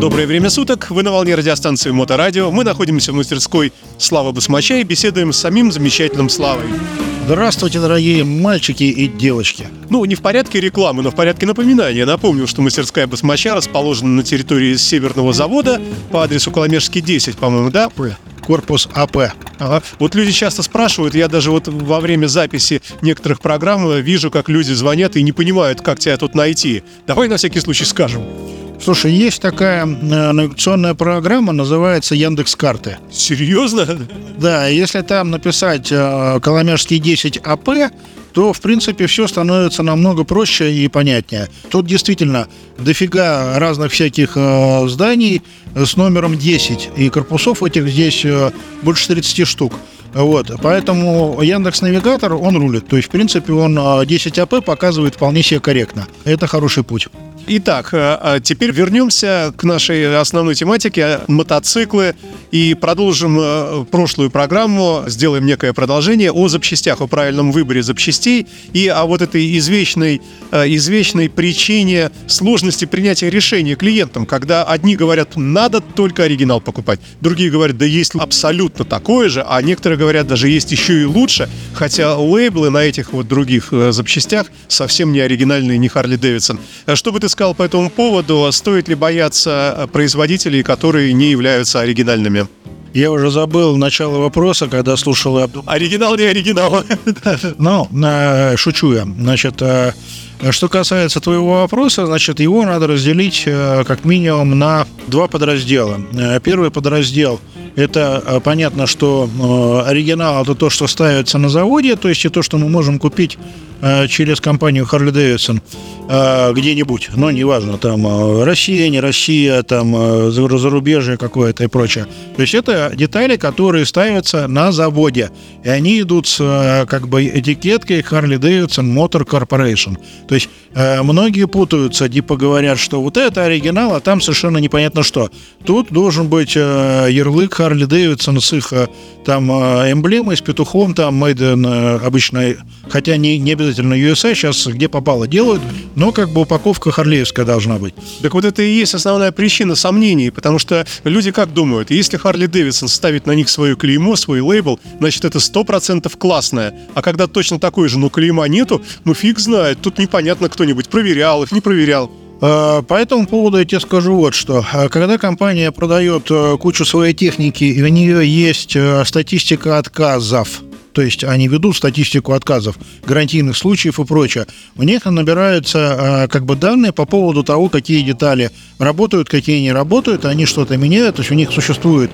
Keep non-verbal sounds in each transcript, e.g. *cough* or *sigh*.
Доброе время суток, вы на волне радиостанции Моторадио. Мы находимся в мастерской Слава Басмача и беседуем с самим замечательным Славой. Здравствуйте, дорогие мальчики и девочки. Ну, не в порядке рекламы, но в порядке напоминания. Напомню, что мастерская Басмача расположена на территории Северного завода по адресу Коломежский 10, по-моему, да? Корпус АП. Ага. Вот люди часто спрашивают, я даже вот во время записи некоторых программ вижу, как люди звонят и не понимают, как тебя тут найти. Давай на всякий случай скажем. Слушай, есть такая э, навигационная программа, называется Яндекс Карты. Серьезно? Да, если там написать э, Коломяжский 10 АП, то, в принципе, все становится намного проще и понятнее. Тут действительно дофига разных всяких э, зданий с номером 10, и корпусов этих здесь больше 30 штук. Вот, поэтому Яндекс Навигатор, он рулит. То есть, в принципе, он э, 10 АП показывает вполне себе корректно. Это хороший путь. Итак, э, э, теперь вернемся к нашей основной тематике мотоциклы и продолжим прошлую программу, сделаем некое продолжение о запчастях, о правильном выборе запчастей и о вот этой извечной, извечной причине сложности принятия решения клиентам, когда одни говорят, надо только оригинал покупать, другие говорят, да есть абсолютно такое же, а некоторые говорят, даже есть еще и лучше, хотя лейблы на этих вот других э, запчастях совсем не оригинальные, не Харли Дэвидсон. Э, Что бы ты сказал по этому поводу? Стоит ли бояться э, производителей, которые не являются оригинальными? Я уже забыл начало вопроса, когда слушал. Оригинал не оригинал. *laughs* Ну, шучу я. Значит, что касается твоего вопроса, значит, его надо разделить как минимум на два подраздела. Первый подраздел – это э, понятно, что э, оригинал – это то, что ставится на заводе, то есть и то, что мы можем купить э, через компанию Harley Davidson где-нибудь, но неважно, там Россия, не Россия, там за- зарубежье какое-то и прочее. То есть это детали, которые ставятся на заводе, и они идут с как бы этикеткой Harley Davidson Motor Corporation. То есть многие путаются, типа говорят, что вот это оригинал, а там совершенно непонятно что. Тут должен быть ярлык Harley Davidson с их э, там э, эмблемой, с петухом, там made in, э, обычно, хотя не, не обязательно USA, сейчас где попало делают, но как бы упаковка харлеевская должна быть. Так вот это и есть основная причина сомнений, потому что люди как думают, если Харли Дэвидсон ставит на них свое клеймо, свой лейбл, значит это 100% классное. А когда точно такой же, но клейма нету, ну фиг знает, тут непонятно кто-нибудь проверял их, не проверял. Э, По этому поводу я тебе скажу вот что. Э, Когда компания продает э, кучу своей техники, и у нее есть статистика отказов, то есть они ведут статистику отказов, гарантийных случаев и прочее. У них набираются как бы данные по поводу того, какие детали работают, какие не работают, они что-то меняют, то есть у них существует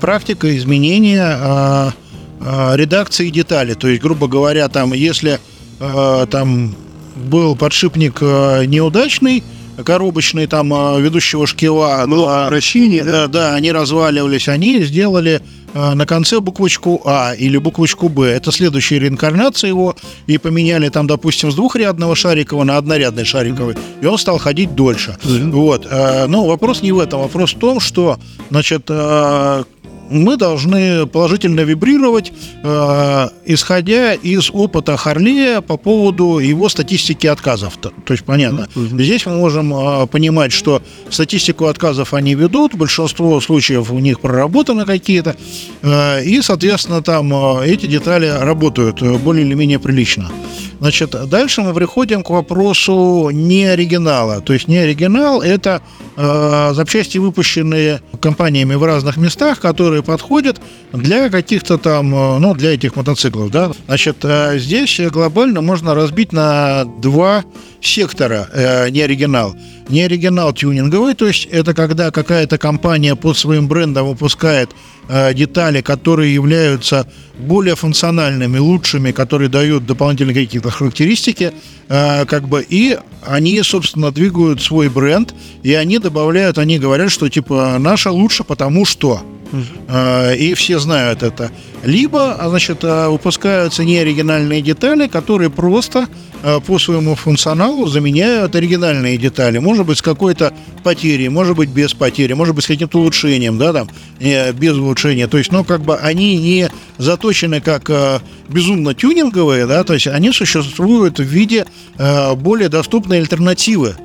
практика изменения редакции деталей. То есть, грубо говоря, там, если там был подшипник э, неудачный, коробочный там э, ведущего шкива, Было а, обращение, да, да, они разваливались, они сделали э, на конце буквочку А или буквочку Б. Это следующая реинкарнация его, и поменяли там, допустим, с двухрядного шарикового на однорядный шариковый, и он стал ходить дольше. Вот. э, Но вопрос не в этом, вопрос в том, что, значит, э, мы должны положительно вибрировать, э, исходя из опыта Харлея по поводу его статистики отказов. То, то есть, понятно. Здесь мы можем э, понимать, что статистику отказов они ведут, большинство случаев у них проработаны какие-то, э, и, соответственно, там э, эти детали работают более или менее прилично. Значит, дальше мы приходим к вопросу не оригинала. То есть не оригинал – это э, запчасти, выпущенные компаниями в разных местах, которые подходят для каких-то там, э, ну, для этих мотоциклов, да. Значит, э, здесь глобально можно разбить на два сектора э, не оригинал. Не оригинал тюнинговый, то есть это когда какая-то компания под своим брендом выпускает э, детали, которые являются более функциональными, лучшими, которые дают дополнительные какие-то характеристики, э, как бы, и они, собственно, двигают свой бренд, и они добавляют, они говорят, что типа наша лучше, потому что. Э, И все знают это. Либо, а, значит, а, выпускаются неоригинальные детали, которые просто а, по своему функционалу заменяют оригинальные детали. Может быть, с какой-то потерей, может быть, без потери, может быть, с каким-то улучшением, да, там, э, без улучшения. То есть, ну, как бы они не заточены как безумно тюнинговые, да, то есть они существуют в виде более доступной альтернативы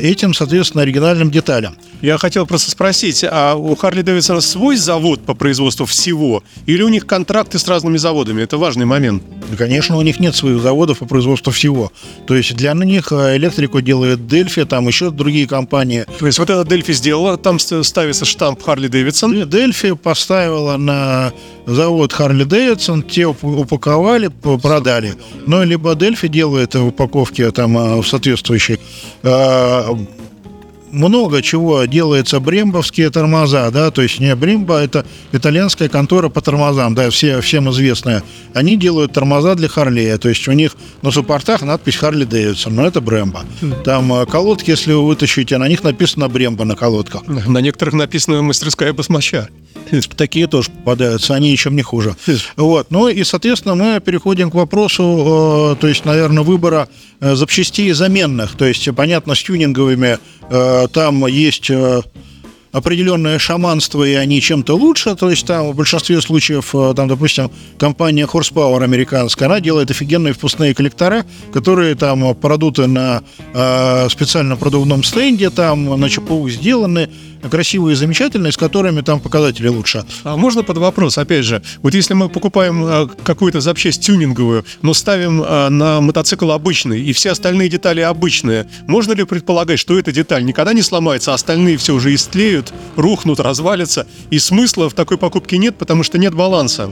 этим, соответственно, оригинальным деталям. Я хотел просто спросить, а у Харли Дэвидсона свой завод по производству всего? Или у них контракты с разными заводами? Это важный момент. Конечно, у них нет своих заводов по производству всего. То есть для них э, электрику делает Дельфи, там еще другие компании. То есть вот это Дельфи сделала, там ст- ставится штамп Харли Дэвидсон. Дельфи поставила на завод Харли Дэвидсон, те уп- упаковали, продали. Ну, либо Дельфи делает упаковки там э, в соответствующей. Э, много чего делается брембовские тормоза, да, то есть не Брембо, это итальянская контора по тормозам, да, все, всем известная. Они делают тормоза для Харлея, то есть у них на суппортах надпись Харли Дэвидсон, но это Брембо. Там э, колодки, если вы вытащите, на них написано Брембо на колодках. На некоторых написано «Мастерская басмача». Такие тоже попадаются, они ничем не хуже. Вот. Ну и, соответственно, мы переходим к вопросу, э, то есть, наверное, выбора э, запчастей заменных. То есть, понятно, с тюнинговыми э, там есть определенное шаманство, и они чем-то лучше. То есть там в большинстве случаев, там, допустим, компания Horsepower американская, она делает офигенные впускные коллектора, которые там продуты на э, специальном продувном стенде, там на ЧПУ сделаны, красивые и замечательные, с которыми там показатели лучше. А можно под вопрос, опять же, вот если мы покупаем а, какую-то запчасть тюнинговую, но ставим а, на мотоцикл обычный, и все остальные детали обычные, можно ли предполагать, что эта деталь никогда не сломается, а остальные все уже истлеют, рухнут, развалятся, и смысла в такой покупке нет, потому что нет баланса?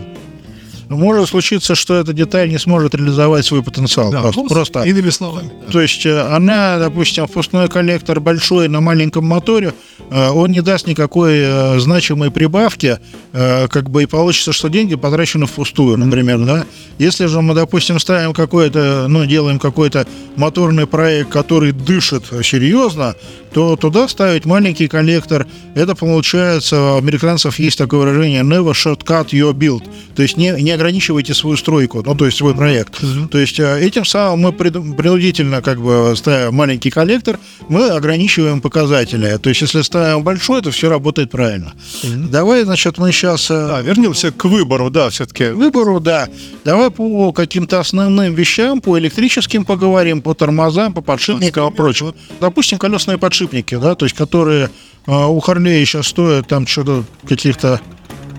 Может случиться, что эта деталь не сможет реализовать свой потенциал. просто, просто. Иными словами. То есть э, она, допустим, впускной коллектор большой на маленьком моторе, э, он не даст никакой э, значимой прибавки, как бы и получится, что деньги потрачены впустую, например, да. Если же мы, допустим, ставим какой-то, ну, делаем какой-то моторный проект, который дышит серьезно, то туда ставить маленький коллектор, это получается, у американцев есть такое выражение never shortcut your build, то есть не, не ограничивайте свою стройку, ну, то есть свой проект. То есть э, этим самым мы принудительно, как бы, ставя маленький коллектор, мы ограничиваем показатели. То есть если ставим большой, то все работает правильно. Давай, значит, мы сейчас... А, вернемся к выбору, да, все-таки. выбору, да. Давай по каким-то основным вещам, по электрическим поговорим, по тормозам, по подшипникам и прочему. Допустим, колесные подшипники, да, то есть которые э, у Харлея сейчас стоят там что-то каких-то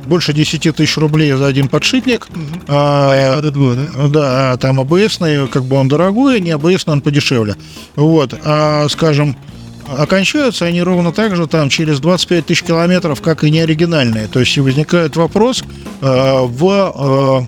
больше 10 тысяч рублей за один подшипник. А, да, а там АБСный, как бы он дорогой, не АБСный, он подешевле. Вот, а, скажем, окончаются они ровно так же там через 25 тысяч километров, как и неоригинальные. То есть возникает вопрос э, в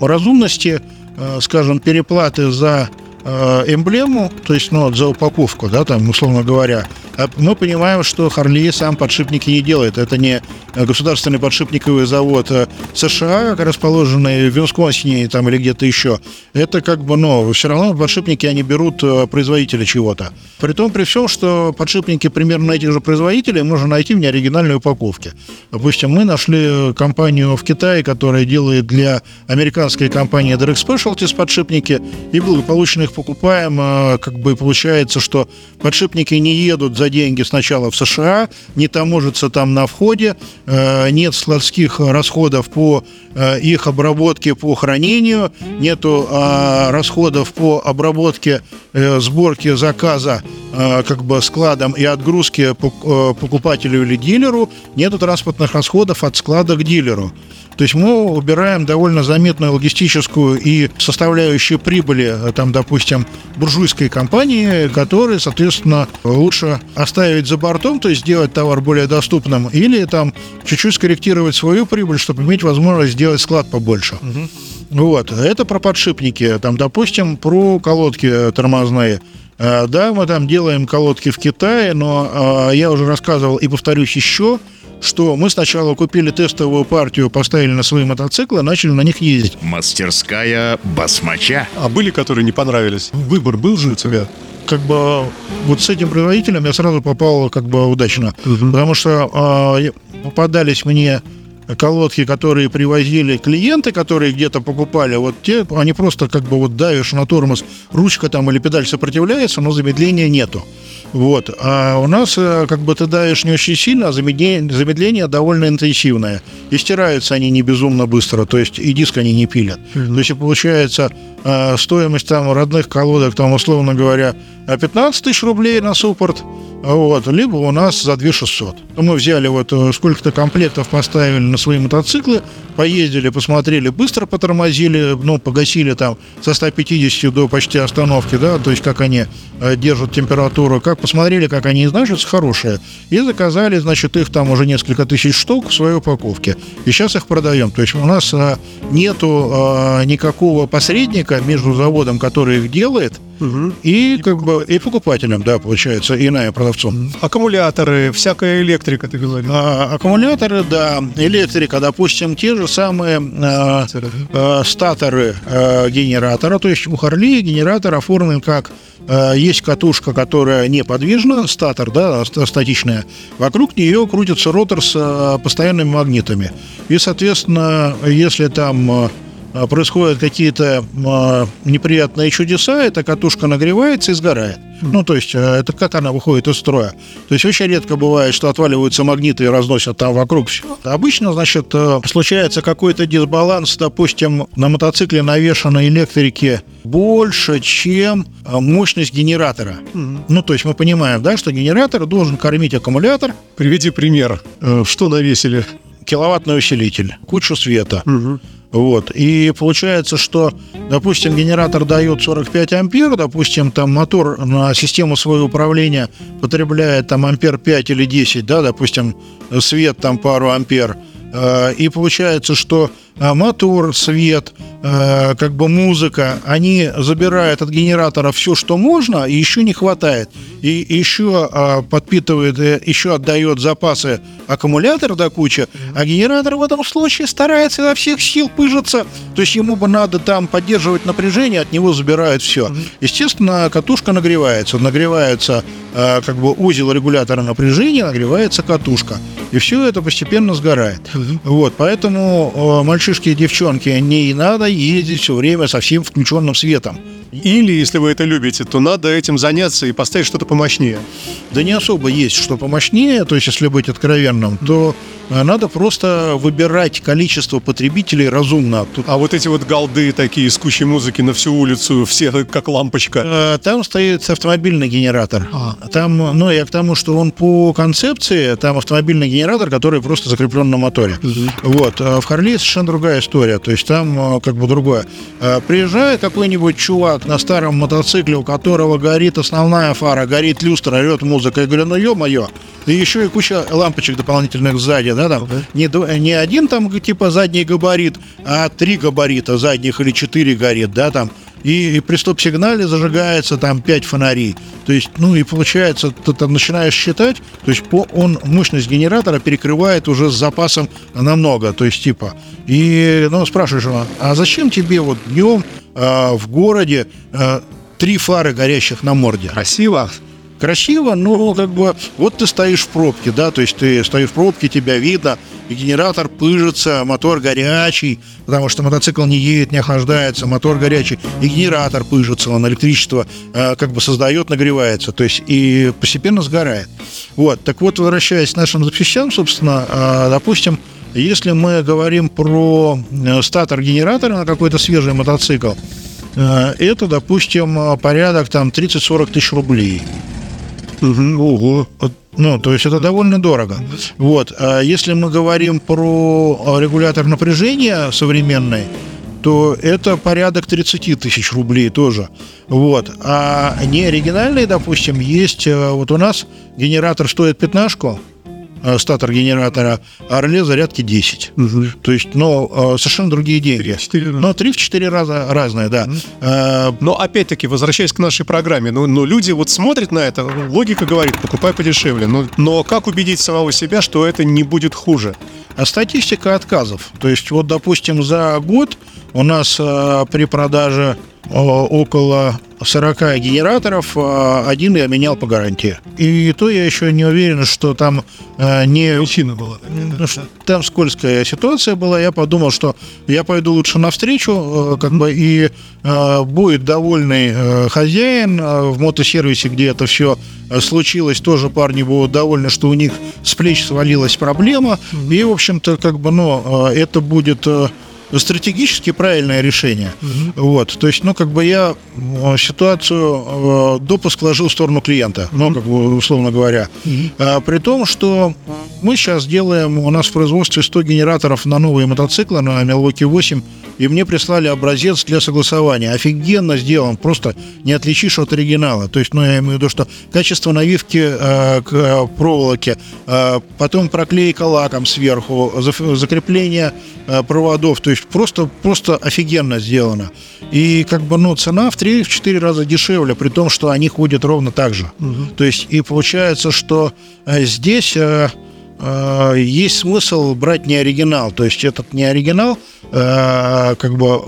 э, разумности, э, скажем, переплаты за эмблему, то есть, ну, за упаковку, да, там, условно говоря, А мы понимаем, что Харли сам подшипники не делает. Это не э, государственный подшипниковый завод э, США, расположенный в Висконсине там, или где-то еще. Это как бы, ну, все равно подшипники они берут э, производителя чего-то. При том, при всем, что подшипники примерно этих же производителей можно найти в неоригинальной упаковке. Допустим, мы нашли компанию в Китае, которая делает для американской компании Direct Specialties подшипники, и благополучно их покупаем. э, Как бы получается, что подшипники не едут за деньги сначала в США, не таможатся там на входе, э, нет складских расходов по э, их обработке, по хранению, нету э, расходов по обработке, э, сборке заказа как бы складом и отгрузке пок- покупателю или дилеру, нету транспортных расходов от склада к дилеру. То есть мы убираем довольно заметную логистическую и составляющую прибыли, э, там, допустим, буржуйской компании, которые, соответственно, лучше оставить за бортом, то есть сделать товар более доступным, или там чуть-чуть скорректировать свою прибыль, чтобы иметь возможность сделать склад побольше. Вот, это про подшипники. Там, допустим, про колодки тормозные. Э, Да, мы там делаем колодки в Китае, но э, я уже рассказывал и повторюсь еще, что мы сначала купили тестовую партию, поставили на свои мотоциклы, начали на них ездить. Мастерская басмача. А были, которые не понравились? Выбор был же у тебя? Как бы вот с этим производителем я сразу попал как бы удачно, потому что э, попадались мне колодки, которые привозили клиенты, которые где-то покупали, вот те, они просто как бы вот давишь на тормоз, ручка там или педаль сопротивляется, но замедления нету. Вот. А у нас э, как бы ты давишь не очень сильно, а замедление, замедление довольно интенсивное. И стираются они не безумно быстро, то есть и диск они не пилят. То есть получается э, стоимость там родных колодок, там условно говоря, 15 тысяч рублей на суппорт, вот, либо у нас за 2 600. Мы взяли вот э, сколько-то комплектов, поставили на свои мотоциклы, поездили, посмотрели, быстро потормозили, ну, погасили там со 150 до почти остановки, да, то есть как они э, держат температуру, как посмотрели, как они изнашиваются, хорошие, и заказали, значит, их там уже несколько тысяч штук в своей упаковке. И сейчас их продаем. То есть у нас а, нету никакого посредника между заводом, который их делает, и как бы и покупателем, да, получается, и нами продавцом. Аккумуляторы, всякая электрика, ты говоришь. А, аккумуляторы, да, электрика, допустим, те же самые а, а, статоры а, генератора, то есть у Харли генератор оформлен как есть катушка, которая неподвижна, статор, да, ст- статичная, вокруг нее крутится ротор с постоянными магнитами. И, соответственно, если там происходят какие-то а, неприятные чудеса, эта катушка нагревается и сгорает. Ну, то есть, э, это как она выходит из строя. То есть, очень редко бывает, что отваливаются магниты и разносят там вокруг все. Обычно, значит, случается какой-то дисбаланс, допустим, на мотоцикле навешано электрики больше, чем мощность генератора. Ну, то есть, мы понимаем, да, что генератор должен кормить аккумулятор, Приведи пример. Э, Что навесили? киловаттный усилитель, кучу света. Вот. И получается, что, допустим, генератор дает 45 ампер, допустим, там мотор на систему своего управления потребляет там ампер 5 или 10, да, допустим, свет там пару ампер. Э, И получается, что э, мотор, свет, э, как бы музыка, они забирают от генератора все, что можно, и еще не хватает. И еще подпитывает, еще отдает запасы аккумулятор до кучи, а генератор в этом случае старается изо всех сил пыжиться. То есть ему бы надо там поддерживать напряжение, от него забирают все. Естественно, катушка нагревается. Нагревается как бы узел регулятора напряжения, нагревается катушка. И все это постепенно сгорает. Вот, поэтому э, мальчишки и девчонки, не надо ездить все время со всем включенным светом. Или, если вы это любите, то надо этим заняться и поставить что-то помощнее. Да не особо есть что помощнее, то есть если быть откровенным, то э, надо просто выбирать количество потребителей разумно. Тут А вот эти вот голды такие с кучей музыки на всю улицу, все как лампочка. Э, Там стоит автомобильный генератор. Там, ну, я к тому, что он по концепции, там автомобильный генератор, который просто закреплен на моторе. Вот. А В Харли совершенно другая история. То есть там э, как бы другое. Приезжает какой-нибудь чувак на старом мотоцикле, у которого горит основная фара, горит люстра, орет музыка. Я говорю, ну ё-моё. И еще и куча лампочек дополнительных сзади, да, там. Не, дв- не один там типа задний габарит, а три габарита задних или четыре горит, да, там и, и при стоп-сигнале зажигается там 5 фонарей. То есть, ну и получается, ты там начинаешь считать, то есть по, он мощность генератора перекрывает уже с запасом намного, то есть типа. И, ну, спрашиваешь, его, а зачем тебе вот днем а, в городе а, три фары горящих на морде? Красиво. Красиво, но как бы вот ты стоишь в пробке, да, то есть ты стоишь в пробке, тебя видно, и генератор пыжится, мотор горячий, потому что мотоцикл не едет, не охлаждается, мотор горячий, и генератор пыжится, он электричество э, как бы создает, нагревается, то есть и постепенно сгорает. Вот, так вот, возвращаясь к нашим запчастям, собственно, э, допустим, если мы говорим про э, статор генератора на какой-то свежий мотоцикл, э, это, допустим, э, порядок там 30-40 тысяч рублей. Ого. Вот, Ну, то есть это довольно дорого. Вот. А если мы говорим про а, регулятор напряжения современный, то это порядок 30 тысяч рублей тоже. Вот. А не оригинальные, допустим, есть... э, Вот у нас генератор стоит пятнашку, статор генератора, а реле зарядки 10. То есть, ну, э, совершенно другие деньги. четыре раза. Ну, 3-4 раза разные, да. Э, Но опять-таки, возвращаясь к нашей программе, ну, ну, люди вот смотрят на это, логика говорит, покупай подешевле. Но, но как убедить самого себя, что это не будет хуже? А статистика отказов. То есть, вот, допустим, за год у нас э, при продаже э, около 40 генераторов, а один я менял по гарантии. И то я еще не уверен, что там э, не... Причина была. Ну, там скользкая ситуация была, я подумал, что я пойду лучше навстречу, э, как бы, и э, будет довольный э, хозяин э, в мотосервисе, где это все э, случилось, тоже парни будут довольны, что у них с плеч свалилась проблема, и, в общем-то, как бы, ну, э, это будет... э, стратегически правильное решение. Вот, то есть, ну, как бы я э, ситуацию э, допуск ложил в сторону клиента, ну, как бы, условно говоря. А, при том, что мы сейчас делаем, у нас в производстве 100 генераторов на новые мотоциклы, на Milwaukee 8, и мне прислали образец для согласования. Офигенно сделан, просто не отличишь от оригинала. То есть, ну, я имею в виду, что качество навивки э, к э, проволоке, э, потом проклейка лаком сверху, закрепление э, проводов, то есть просто, просто офигенно сделано. И как бы, ну, цена в 3-4 раза дешевле, при том, что они ходят ровно так же. То есть, и получается, что э, здесь... э, э, есть смысл брать не оригинал. То есть этот не оригинал, э, как бы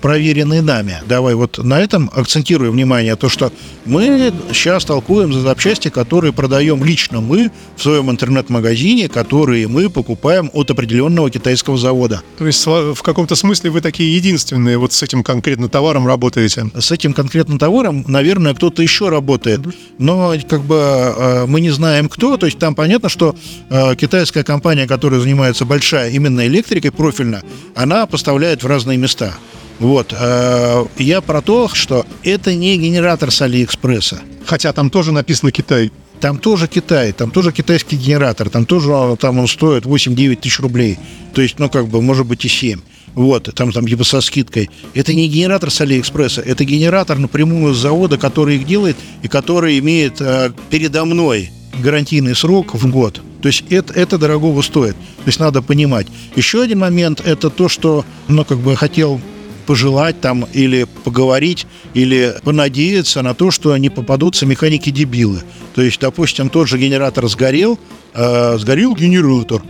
проверенный нами. Давай вот на этом акцентирую внимание, то, что мы сейчас толкуем за запчасти, которые продаем лично мы в своем интернет-магазине, которые мы покупаем от определенного китайского завода. То есть в каком-то смысле вы такие единственные вот с этим конкретно товаром работаете. С этим конкретным товаром, наверное, кто-то еще работает, но как бы э, мы не знаем кто, то есть там понятно, что э, китайская компания, которая занимается большая именно электрикой профильно, она поставляет в разные места. Вот. э, Я про то, что это не генератор с Алиэкспресса. Хотя там тоже написано Китай. Там тоже Китай, там тоже китайский генератор, там тоже а, там он стоит 8-9 тысяч рублей. То есть, ну, как бы, может быть, и 7. Вот, там, там типа со скидкой. Это не генератор с Алиэкспресса, это генератор напрямую с завода, который их делает и который имеет э, передо мной гарантийный срок в год. То есть это, это дорогого стоит. То есть надо понимать. Еще один момент это то, что, ну, как бы хотел пожелать там или поговорить, или понадеяться на то, что не попадутся механики-дебилы. То есть, допустим, тот же генератор сгорел, э, сгорел генератор,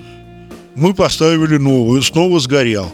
мы поставили новый, снова сгорел.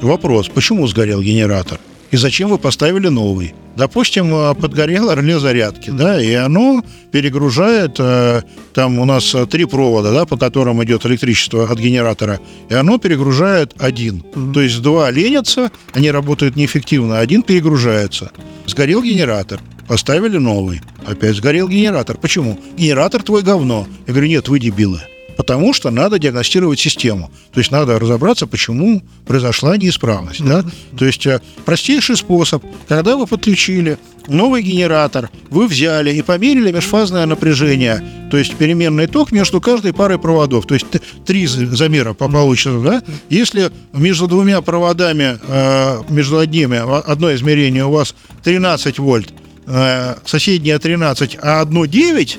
Вопрос, почему сгорел генератор? И зачем вы поставили новый? Допустим, э, подгорело реле зарядки, да, и оно перегружает, э, там у нас э, три провода, да, по которым идет электричество от генератора, и оно перегружает один. То есть два ленятся, они работают неэффективно, а один перегружается. Сгорел генератор, поставили новый. Опять сгорел генератор. Почему? Генератор твой говно. Я говорю, нет, вы дебилы. Потому что надо диагностировать систему. То есть надо разобраться, почему произошла неисправность. Да? То есть э, простейший способ, когда вы подключили новый генератор, вы взяли и померили межфазное напряжение, то есть переменный ток между каждой парой проводов. То есть три замера по- получится. Да? Если между двумя проводами, э, между одними, а- одно измерение у вас 13 вольт, э, соседнее 13, а одно 9,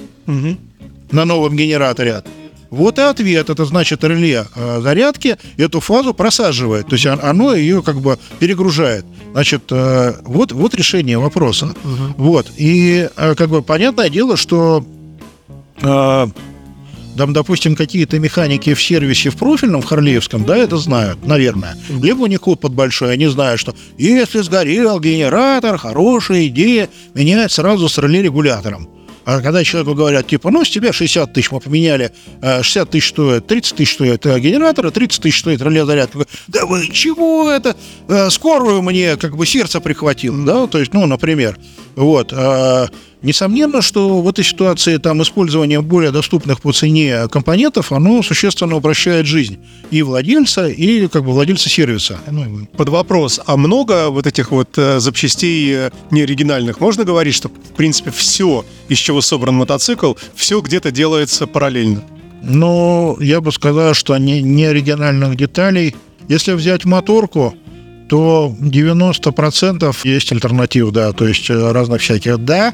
на новом генераторе. Вот и ответ. Это значит реле э, зарядки эту фазу просаживает. То есть он- оно ее как бы перегружает. Значит, э, вот, вот решение вопроса. Вот. И э, как бы понятное дело, что там, допустим, какие-то механики в сервисе в профильном, в Харлеевском, да, это знают, наверное. Либо у них код под большой, они знают, что если сгорел генератор, хорошая идея, менять сразу с реле-регулятором. А когда человеку говорят, типа, ну, с тебя 60 тысяч мы поменяли, э, 60 тысяч стоит, 30 тысяч стоит э, генератор, а 30 тысяч стоит реле зарядка. Да вы чего это? Э, Скорую мне как бы сердце прихватило, да, то есть, ну, например. Вот. Несомненно, что в этой ситуации там использование более доступных по цене компонентов, оно существенно упрощает жизнь и владельца, и как бы владельца сервиса. Ну. Под вопрос, а много вот этих вот э, запчастей э, неоригинальных? Можно говорить, что, в принципе, все, из чего собран мотоцикл, все где-то делается параллельно? Но я бы сказал, что не, не оригинальных деталей. Если взять моторку, то 90% есть альтернатив, да, то есть э, разных всяких. Да,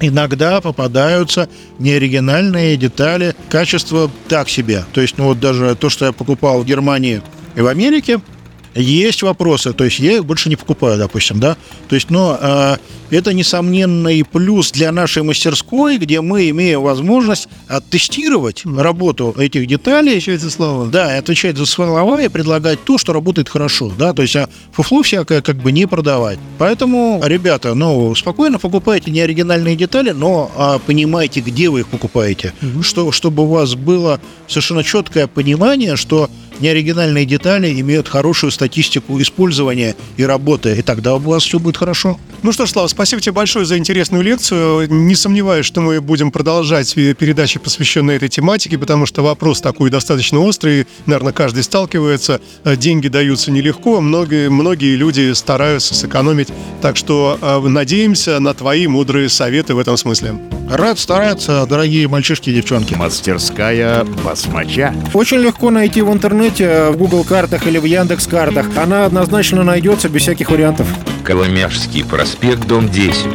иногда попадаются неоригинальные детали, качество так себе. То есть, ну вот даже то, что я покупал в Германии и в Америке, Есть вопросы, то есть я их больше не покупаю, допустим, да. То есть, но э, это несомненный плюс для нашей мастерской, где мы имеем возможность оттестировать работу этих деталей. Отвечает за слова. Да, отвечать за слова и предлагать то, что работает хорошо, да, то есть а фуфло всякое как бы не продавать. Поэтому, ребята, ну, спокойно покупайте не оригинальные детали, но а, понимайте, где вы их покупаете, что, чтобы у вас было совершенно четкое понимание, что неоригинальные детали имеют хорошую статистику использования и работы, и тогда у вас все будет хорошо. Ну что ж, Слава, спасибо тебе большое за интересную лекцию. Не сомневаюсь, что мы будем продолжать передачи, посвященные этой тематике, потому что вопрос такой достаточно острый. Наверное, каждый сталкивается. Деньги даются нелегко. Многие, многие люди стараются сэкономить. Так что э, надеемся на твои мудрые советы в этом смысле. Рад стараться, дорогие мальчишки и девчонки. Мастерская басмача. Очень легко найти в интернете, в Google картах или в Яндекс картах. Она однозначно найдется без всяких вариантов. Коломяжский проспект, дом 10.